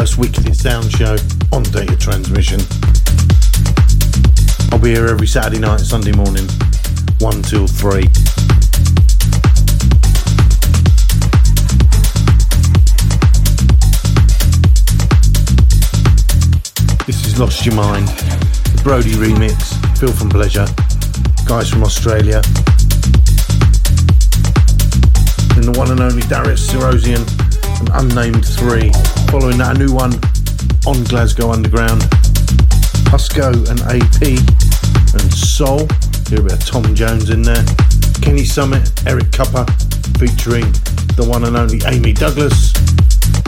first weekly sound show on Data Transmission. I'll be here every Saturday night, Sunday morning, 1 till 3. This is Lost Your Mind, the Brodi remix, Filth & Pleasure, guys from Australia. And the one and only Darius Syrossian and Unnamed 3. Following that, a new one on Glasgow Underground. Husky and AP and Soul. Hear a bit of Tom Jones in there. Kenny Summit, Eric Kupper, featuring the one and only Amy Douglas.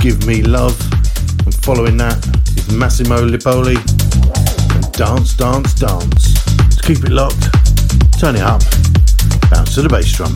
Give Me Love. And following that is Massimo Lippoli and Dance, Dance, Dance. To keep it locked, turn it up, bounce to the bass drum.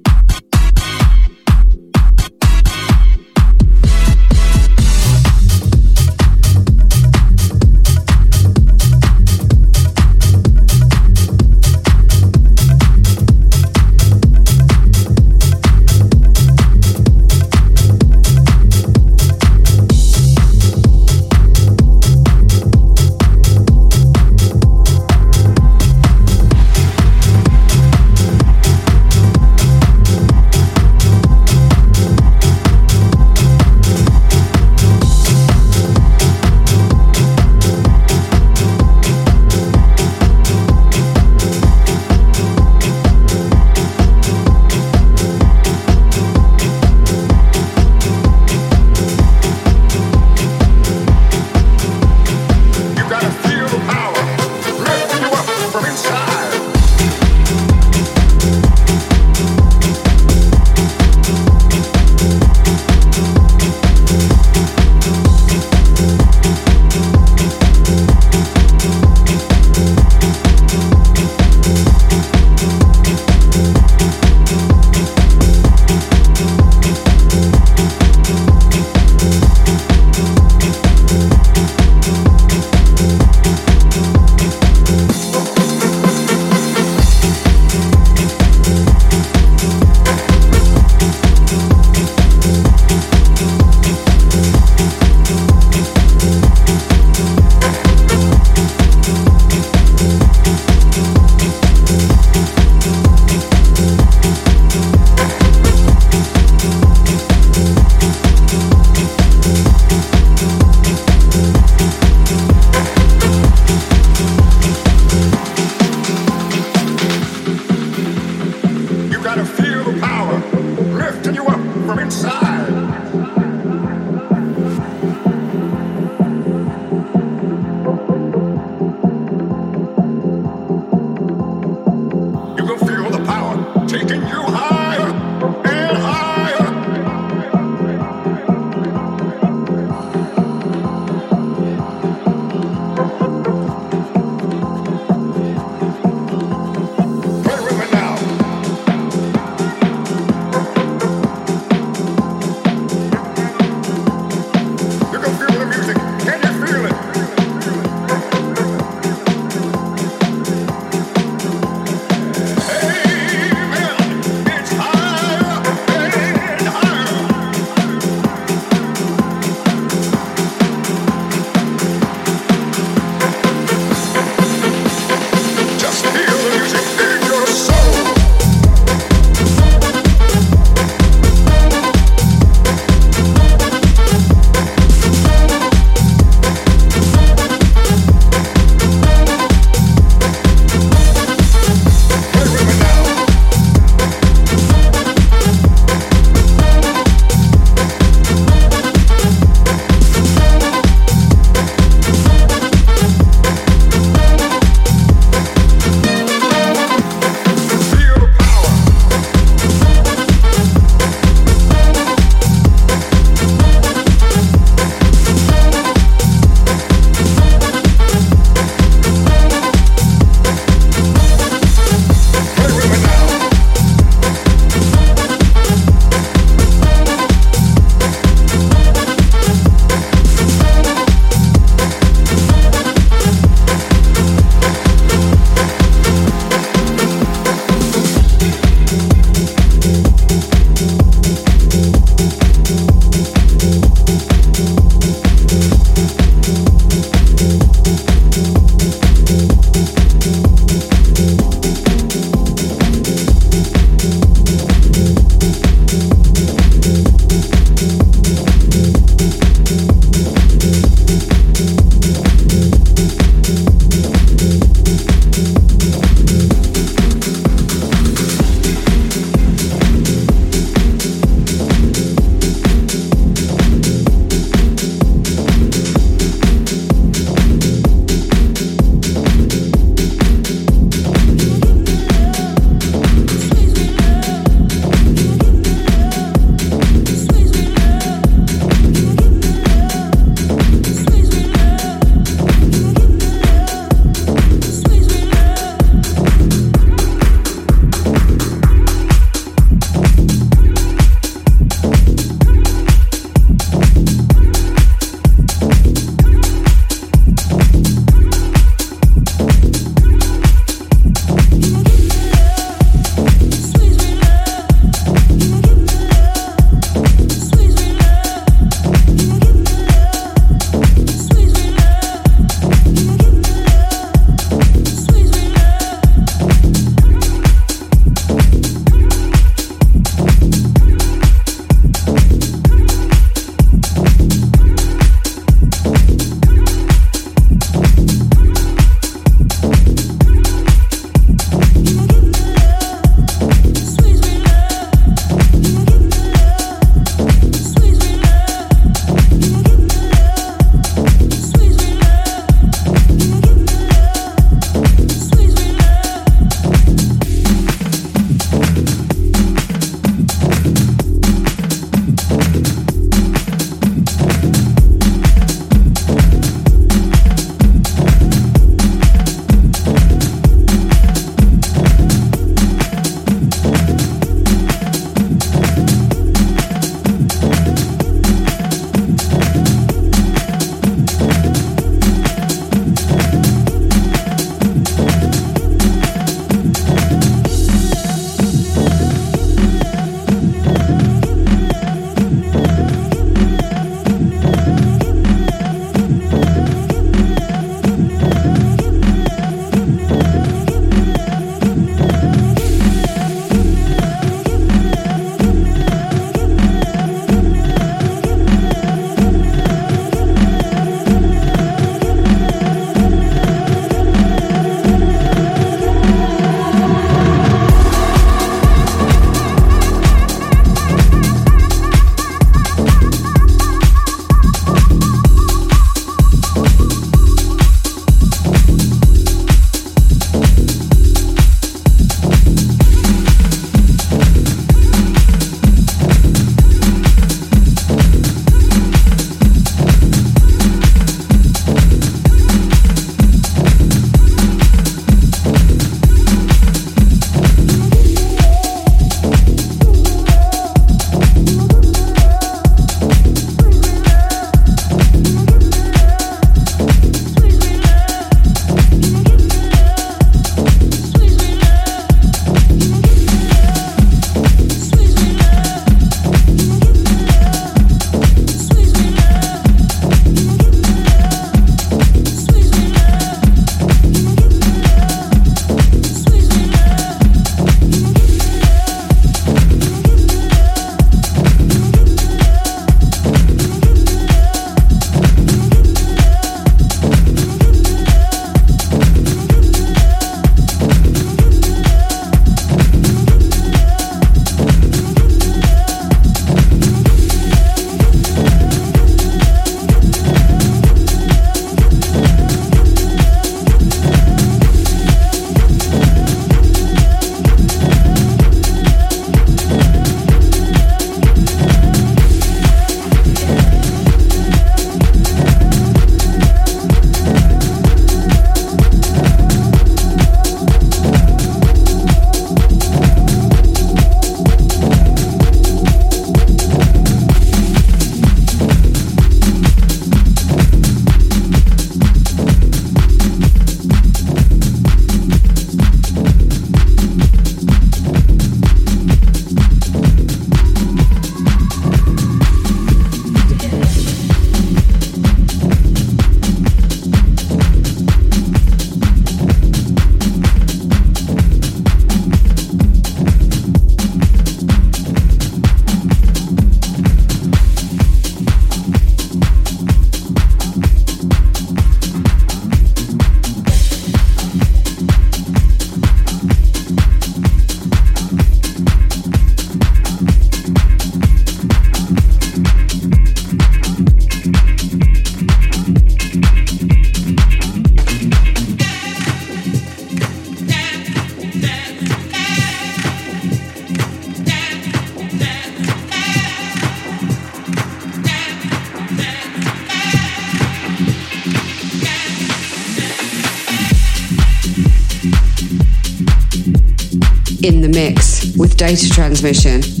Data transmission.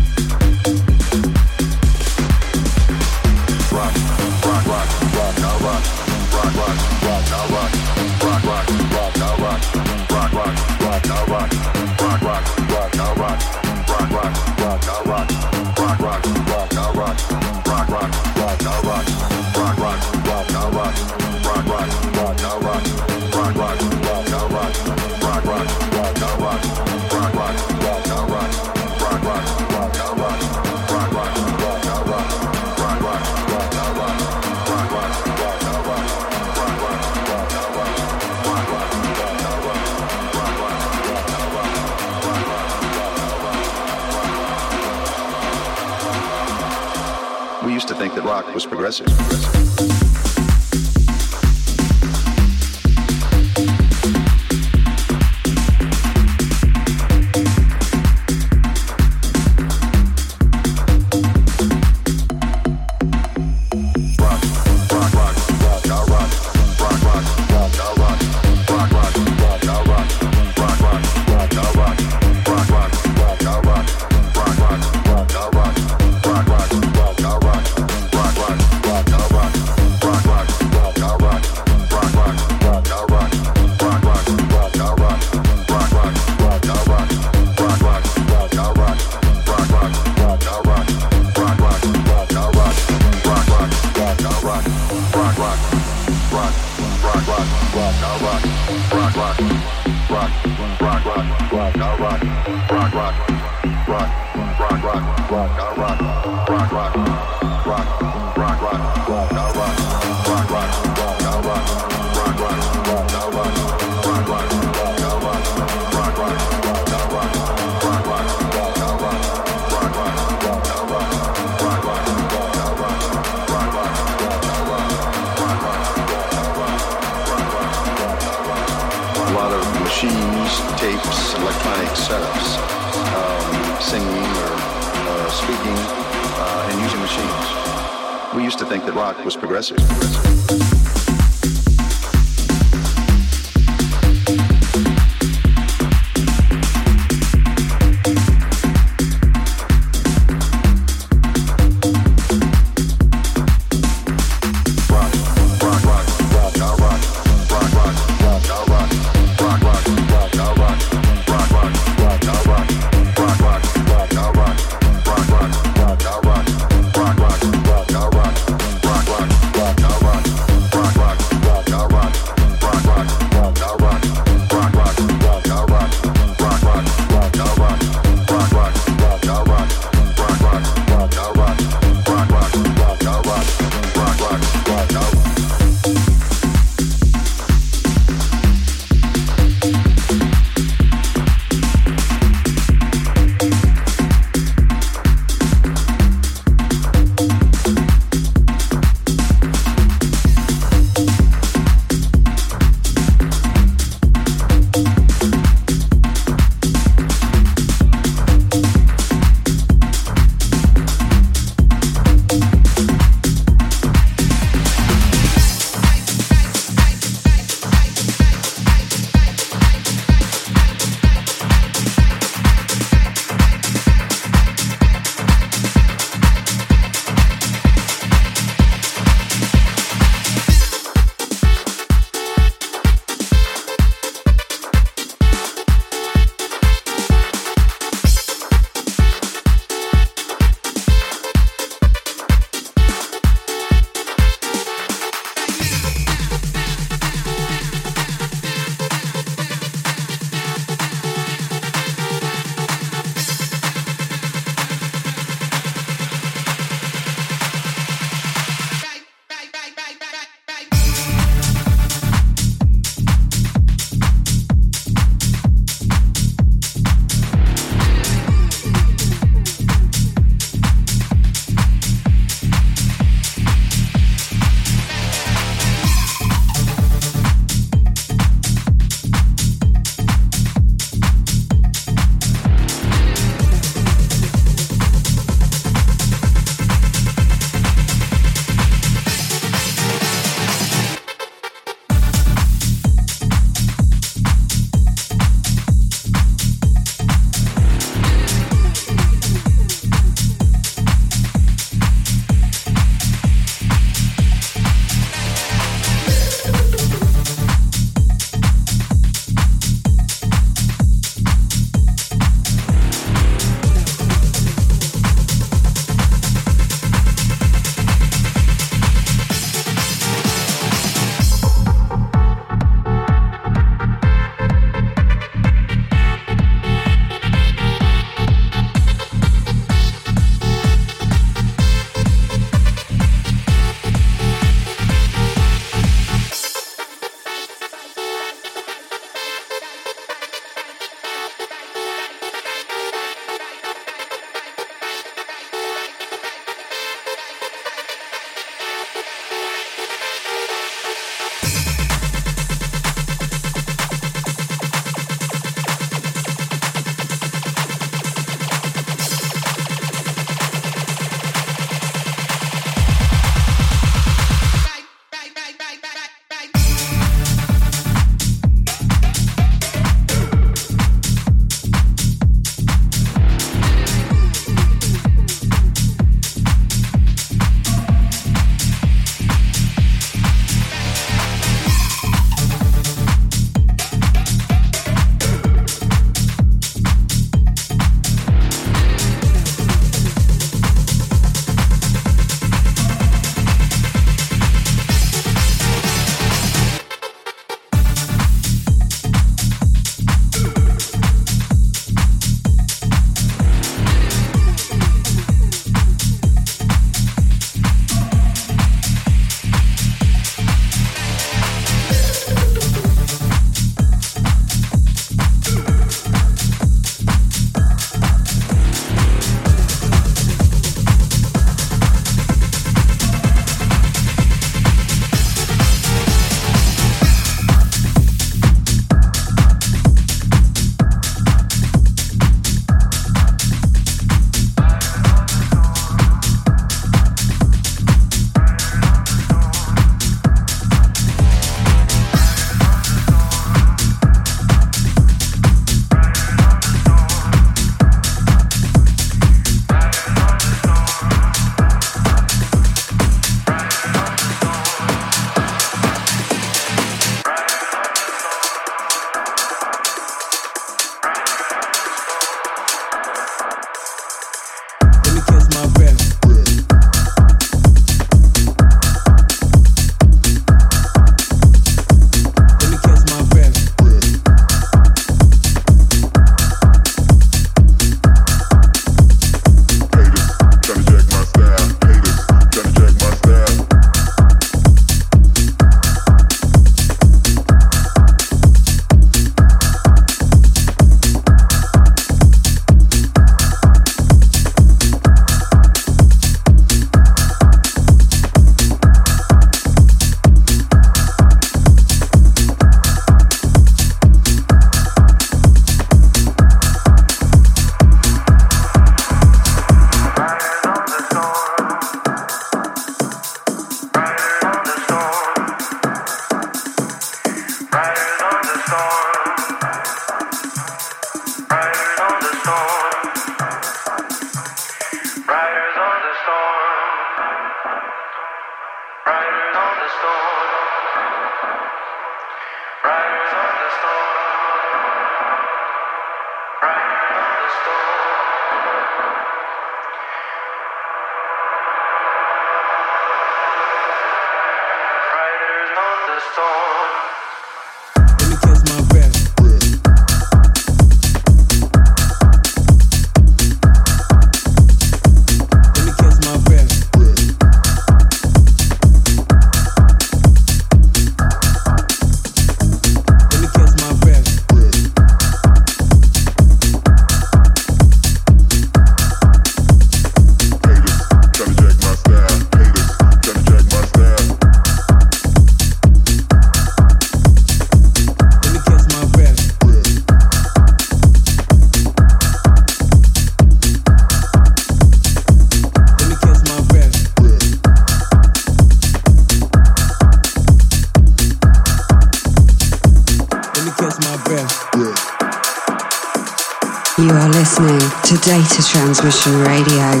Transmission Radio.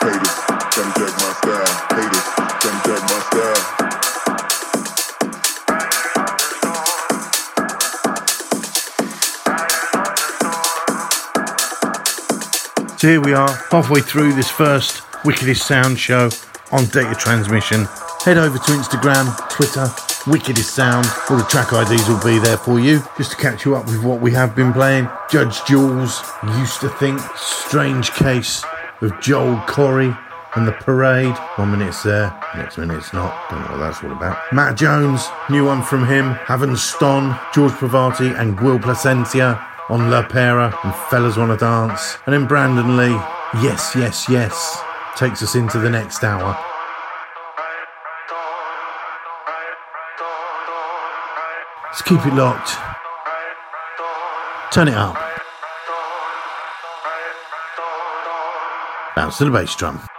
My my. So here we are, halfway through this first Wickedest Sound show on Data Transmission. Head over to Instagram, Twitter, Wickedest Sound. All the track IDs will be there for you, just to catch you up with what we have been playing. Judge Jules, Used to Think, Strange Case of Joel Corry and The Parade. One minute it's there, next minute it's not. Don't know what that's all about. Matt Jones, new one from him. Haven Ston, George Privatti and Guille Placencia on La Pera and Fellas Wanna Dance. And then Brandon Lee, Yes, Yes, Yes, takes us into the next hour. Let's keep it locked. Turn it up. Bounce the bass drum.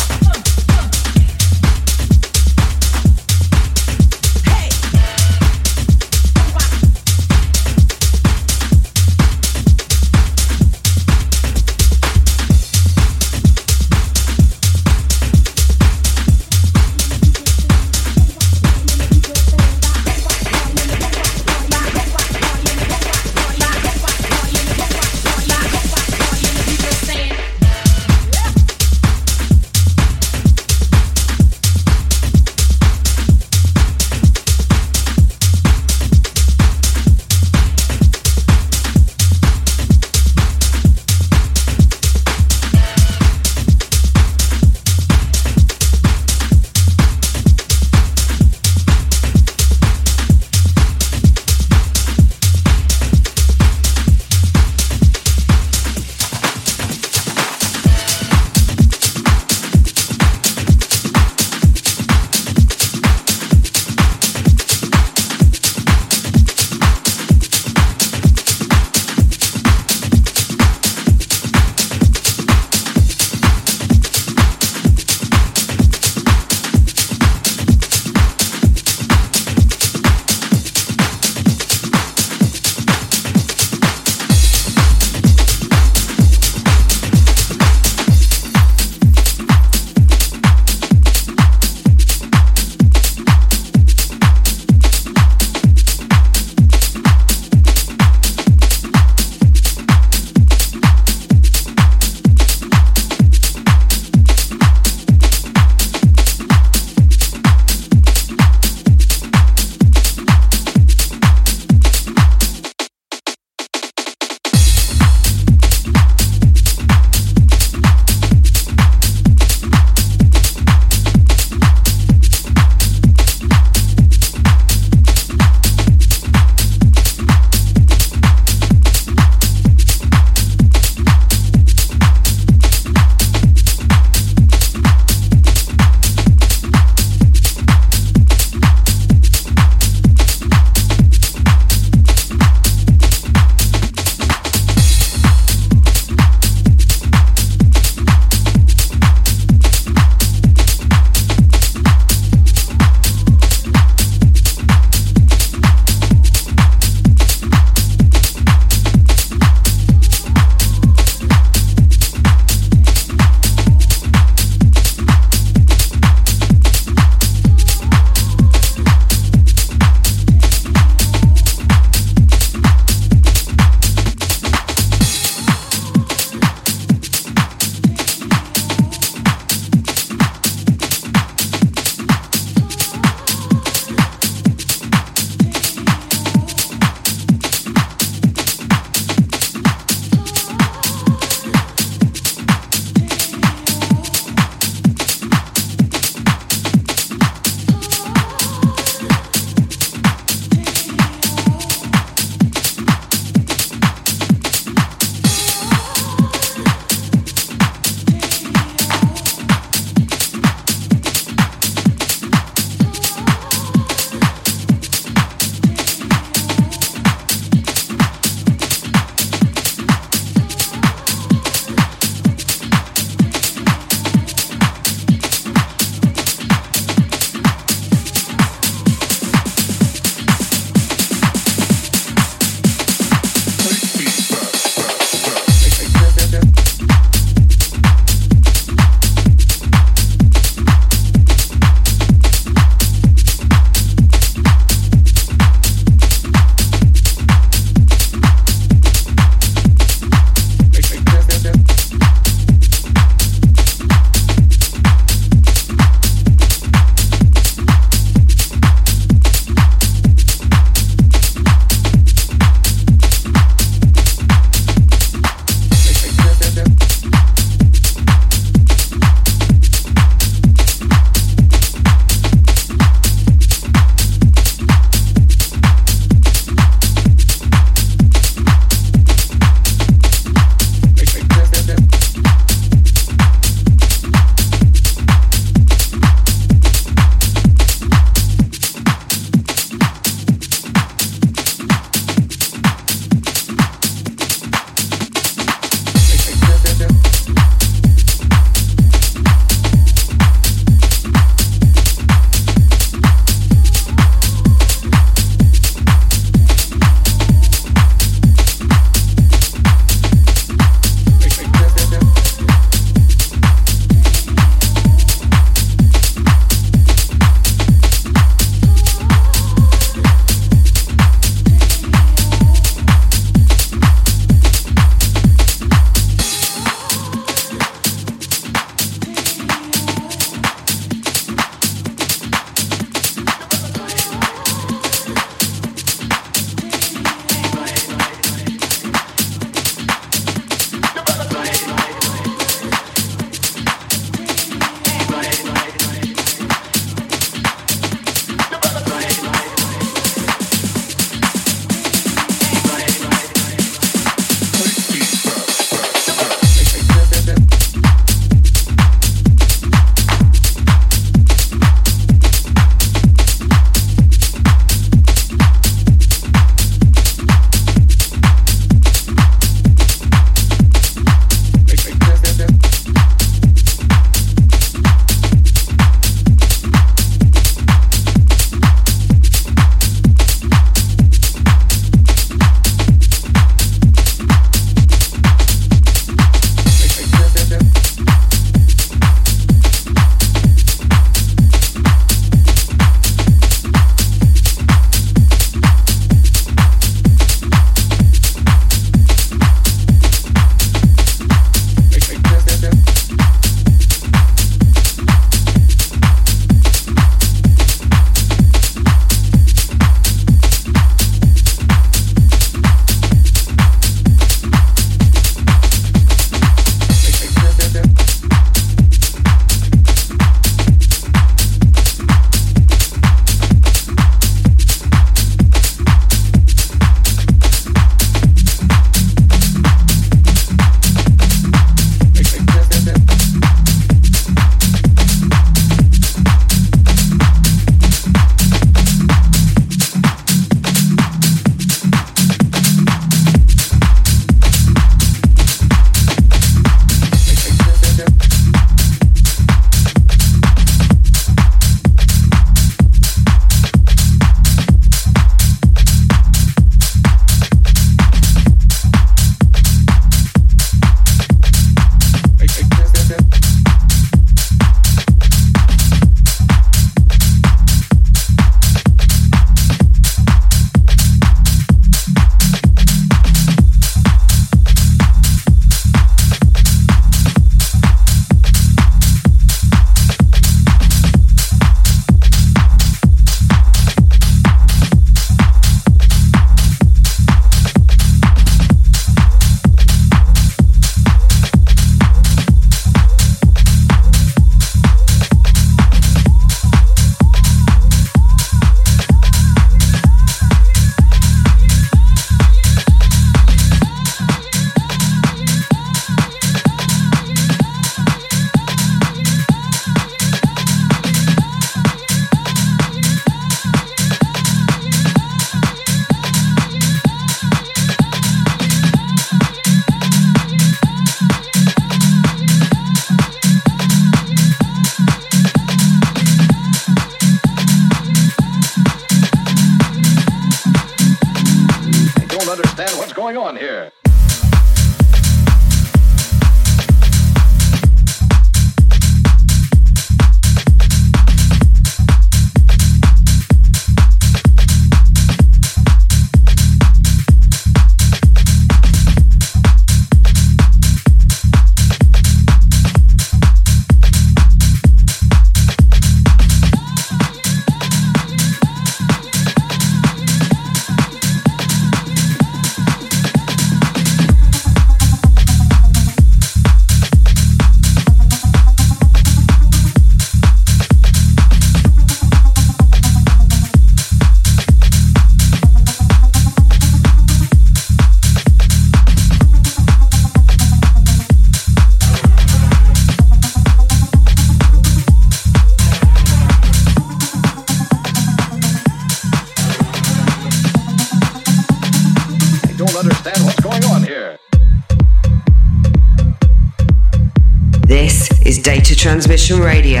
Transmission Radio.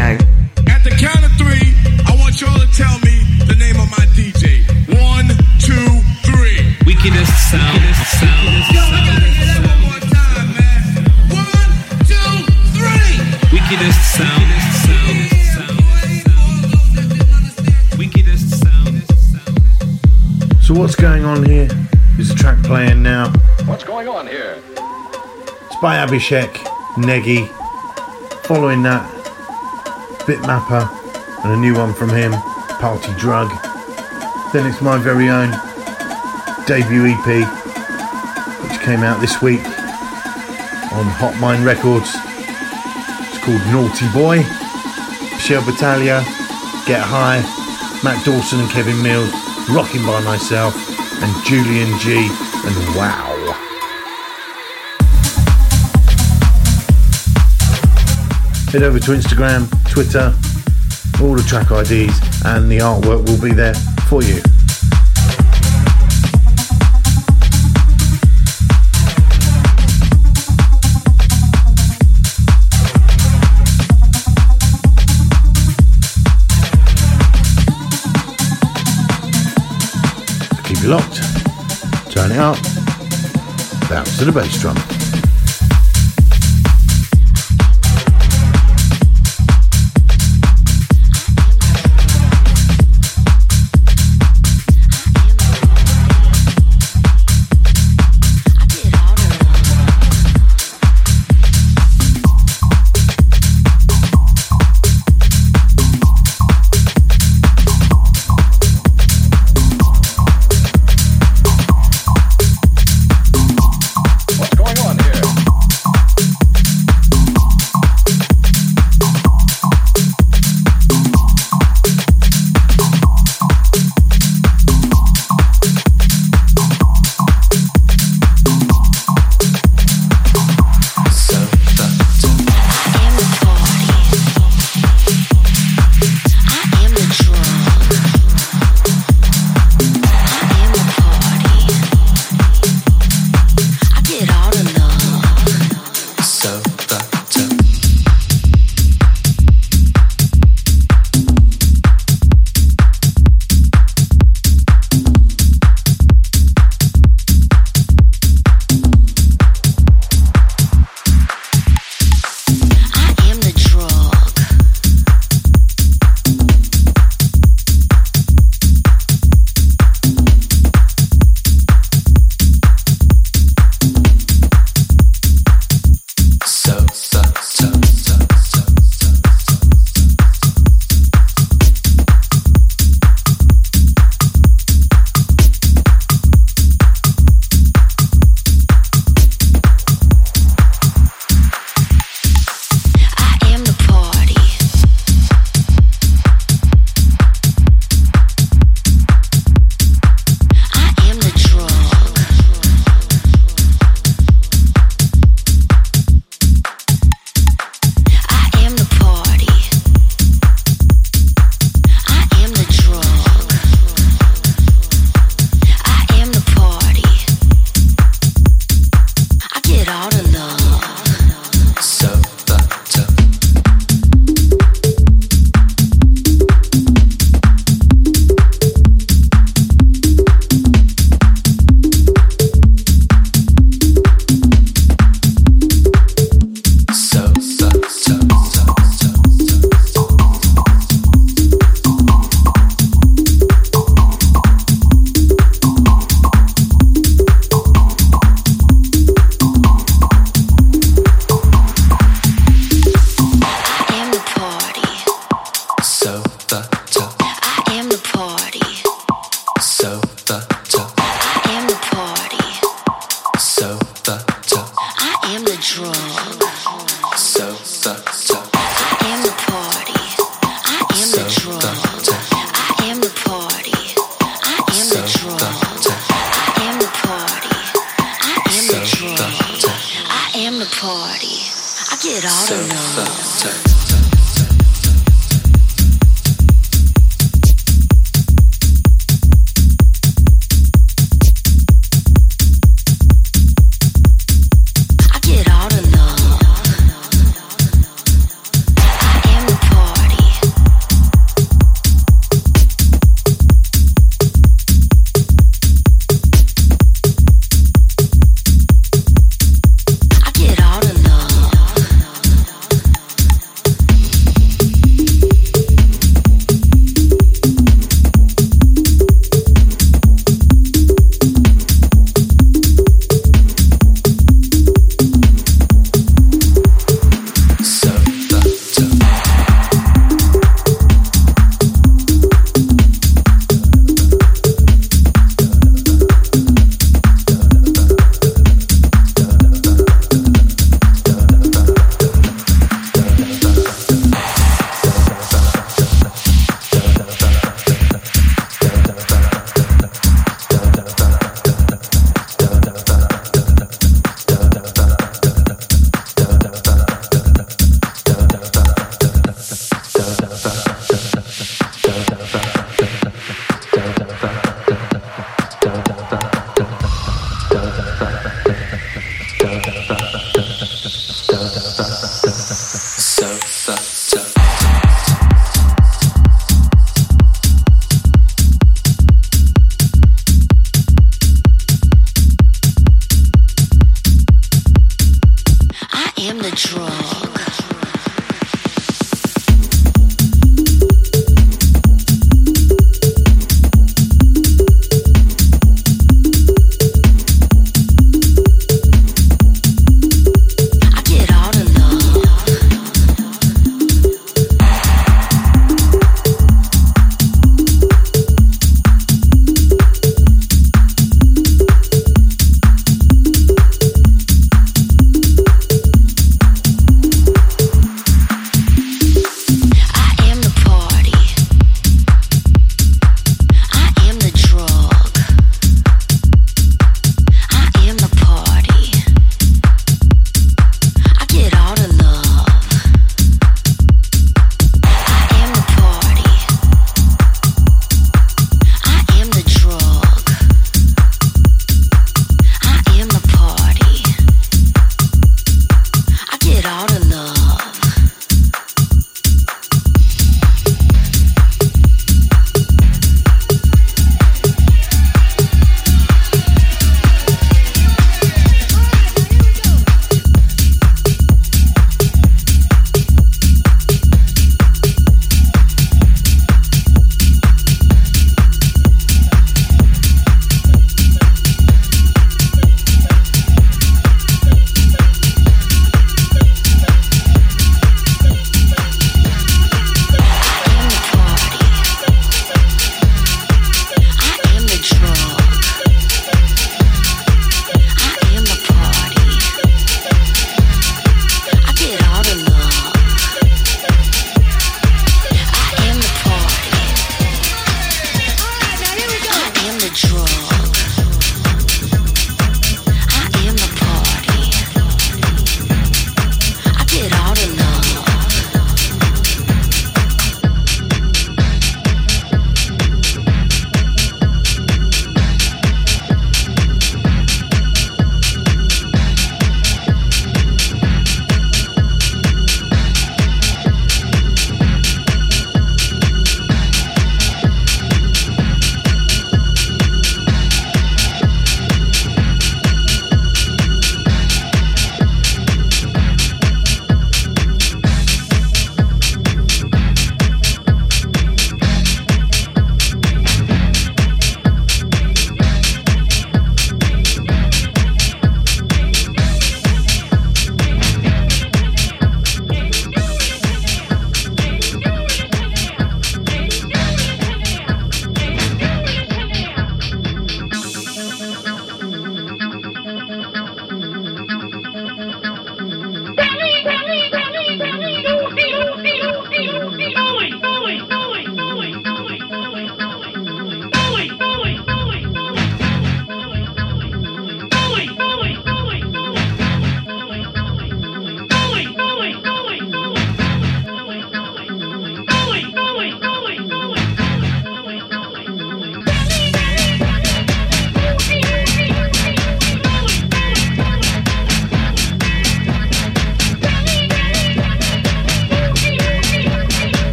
At the count of three, I want y'all to tell me the name of my DJ. One, two, three. Wickedest sound, sound, Wickedest sound, sound, sound. Wickedest sound. So what's going on here? Is There's a track playing now. What's going on here? It's by Abhishek Negi. Following that, Bitmappa and a new one from him, Party Drug. Then it's my very own debut EP, which came out this week on Hot Mind Records. It's called Naughty Boy. Michele Battaglia, Get High, Matt Dawson and Kevin Mills, Rocking by Myself, and Julian G. And Woow. Head over to Instagram, Twitter, all the track IDs and the artwork will be there for you. Keep it locked, turn it up, bounce to the bass drum.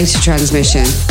Mix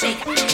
with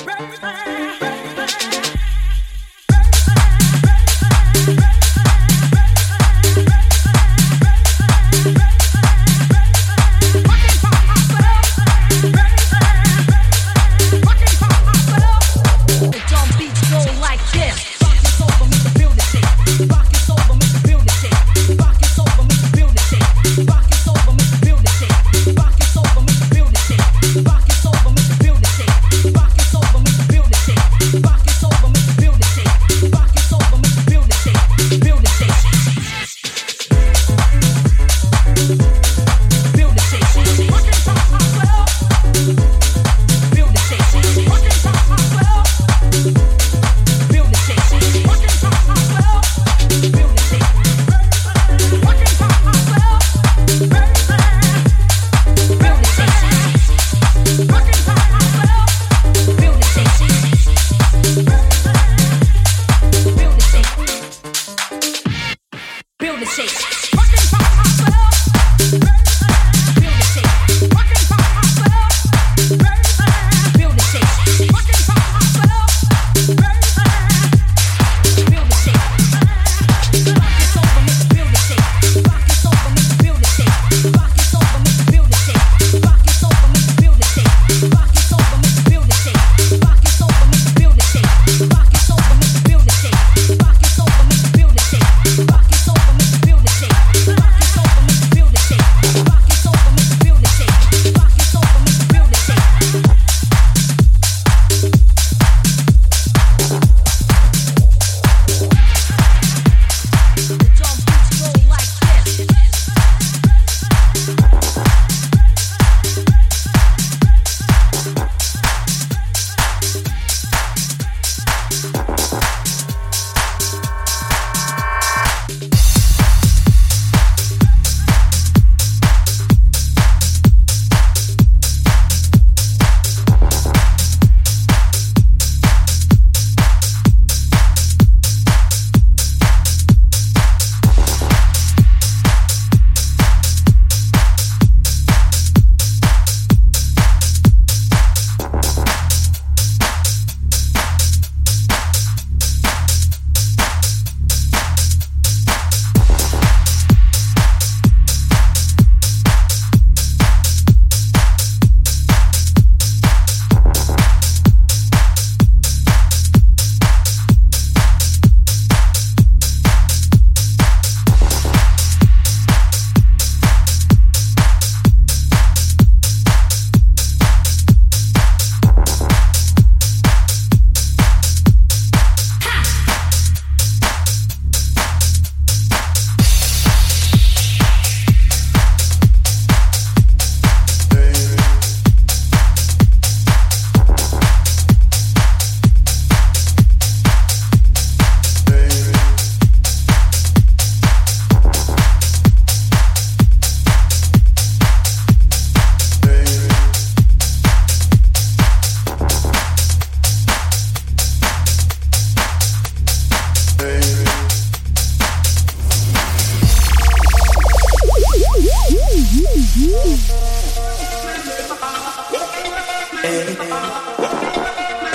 data transmission.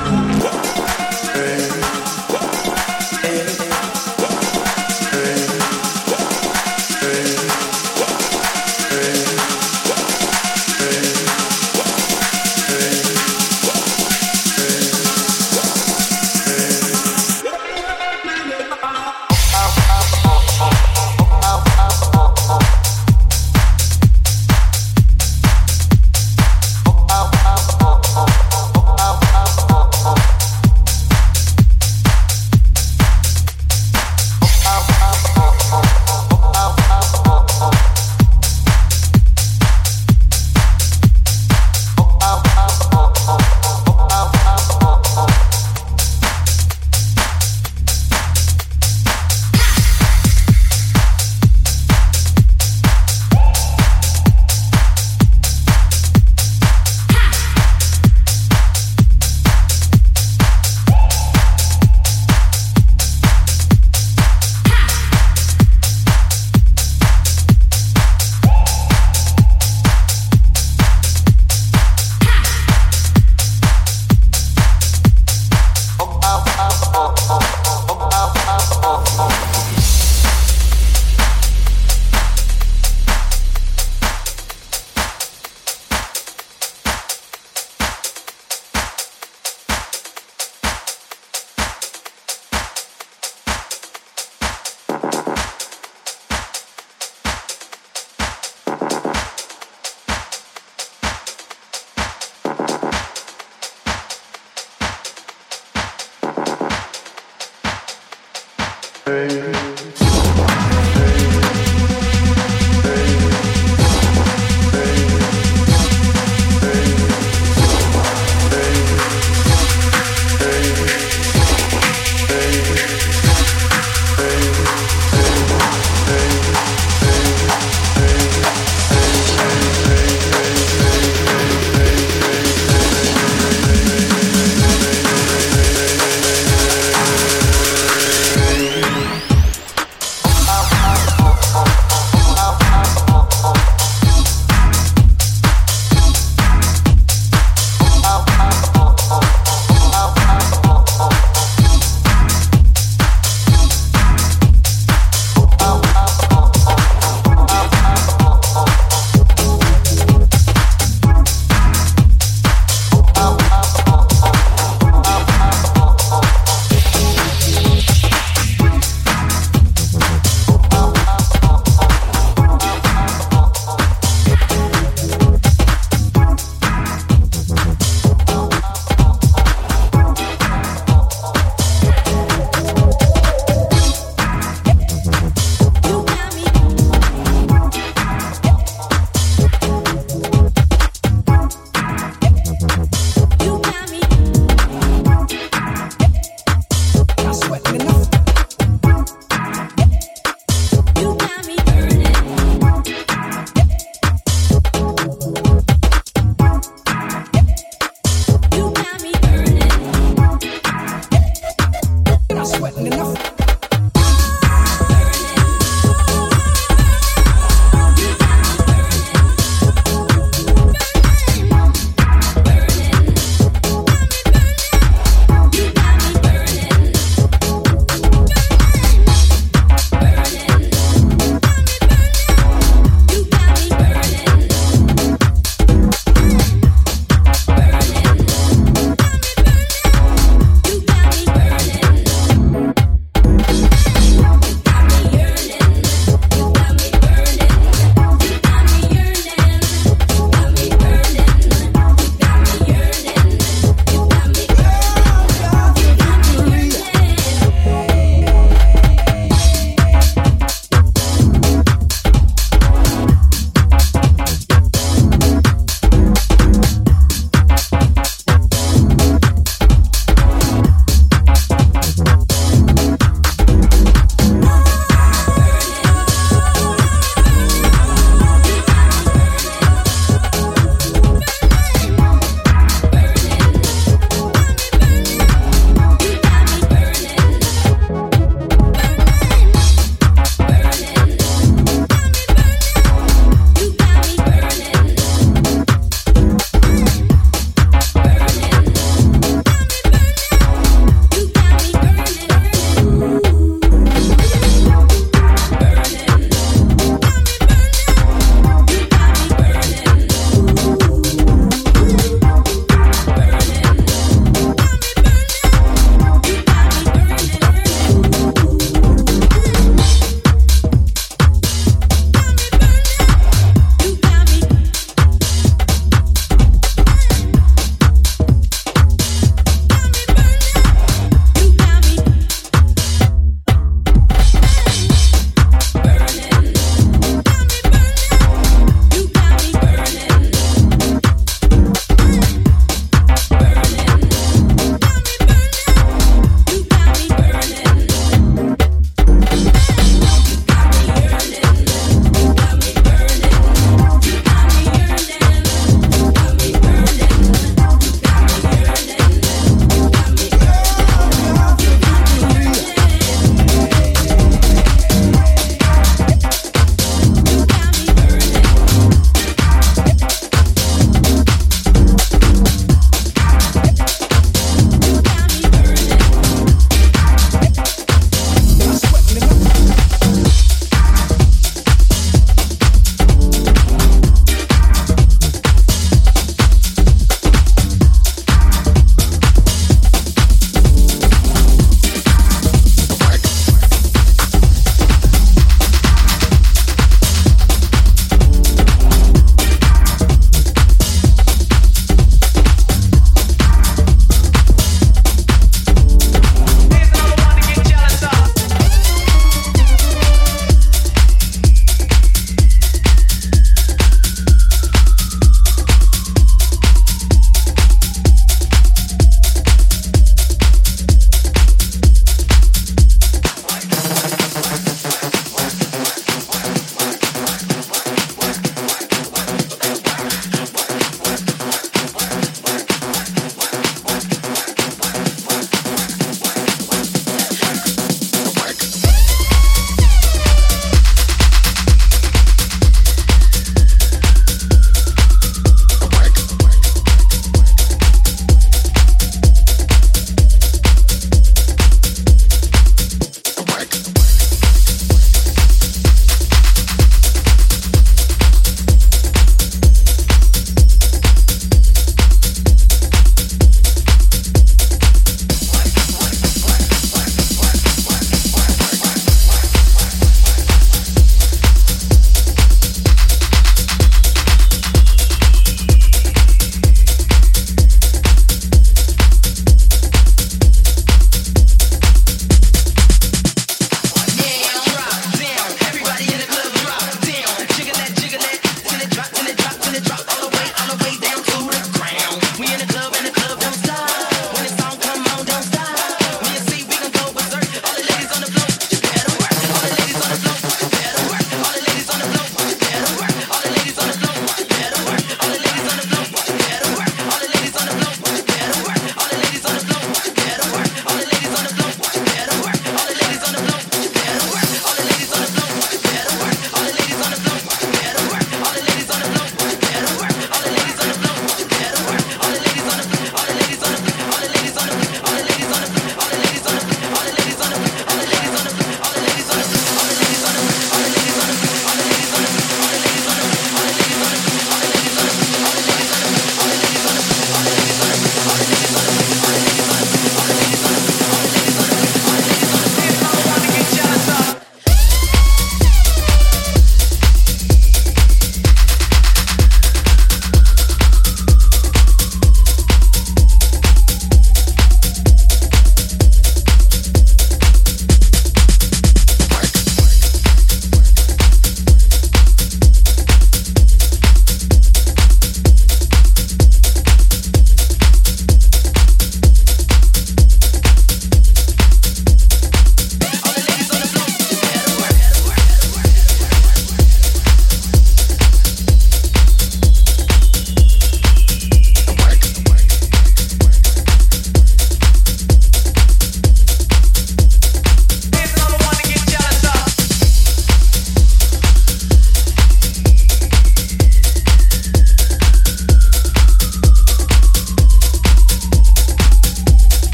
Oh,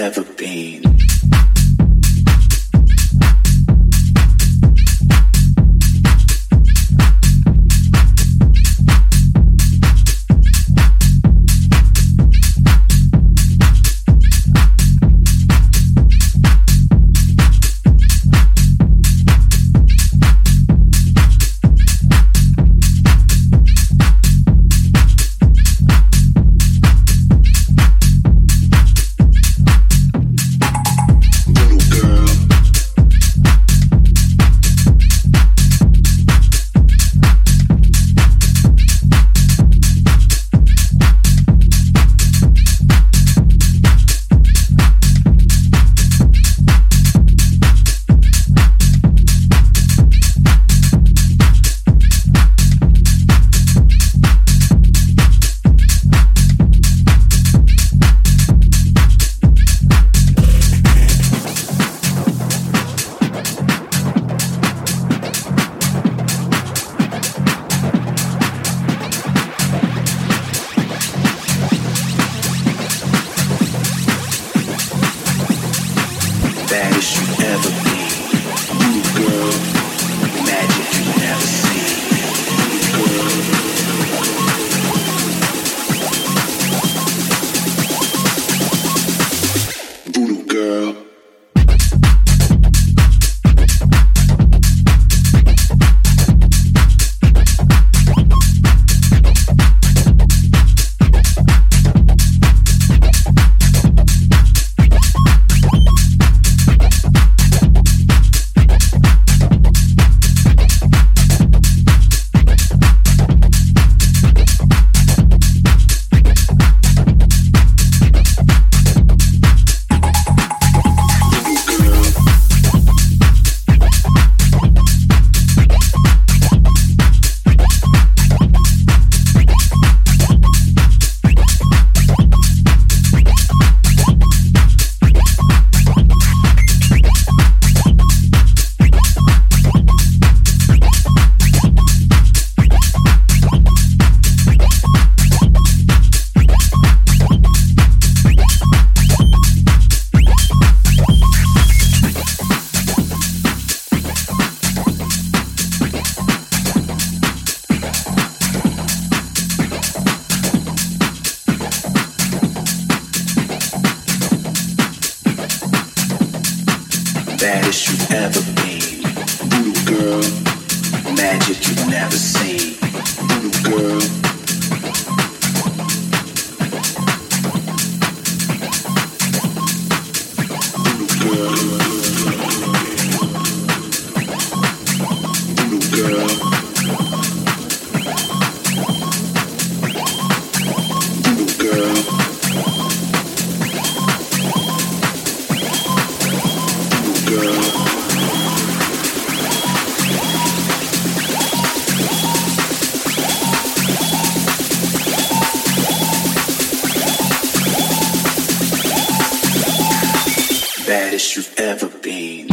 ever been. You've ever been.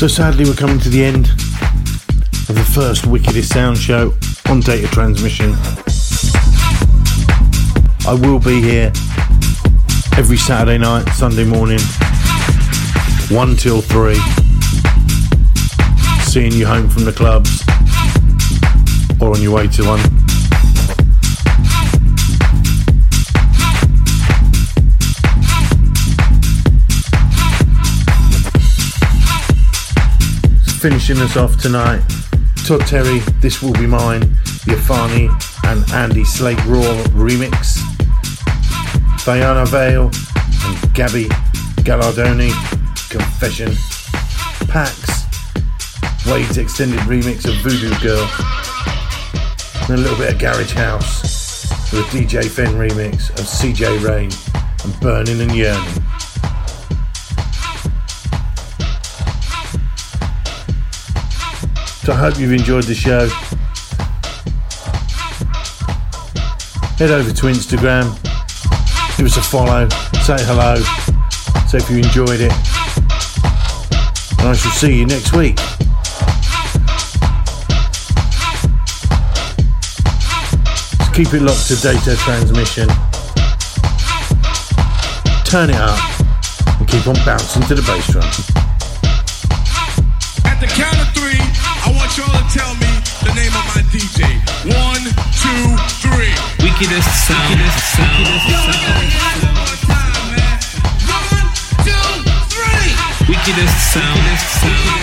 So sadly, we're coming to the end of the first Wickedest Sound Show on Data Transmission. I will be here every Saturday night, Sunday morning, 1 till 3. Seeing you home from the clubs or on your way to one. Finishing us off tonight, Todd Terry, This Will Be Mine, the Affani and Andy Slate Raw remix. Thayana Valle and Gabi Galhardoni, Confession. Pax, Wade's extended remix of Voodoo Girl. And a little bit of Garage House with DJ Fen remix of CJ Reign and Burning and Yearning. I hope you've enjoyed the show. Head over to Instagram, give us a follow, say hello, say if you enjoyed it. And I shall see you next week. Just keep it locked to data transmission. Turn it up and keep on bouncing to the bass drum. Name of my DJ. One, two, three. Wickedest sound. Wickedest sound. Wickedest sound. Wickedest sound.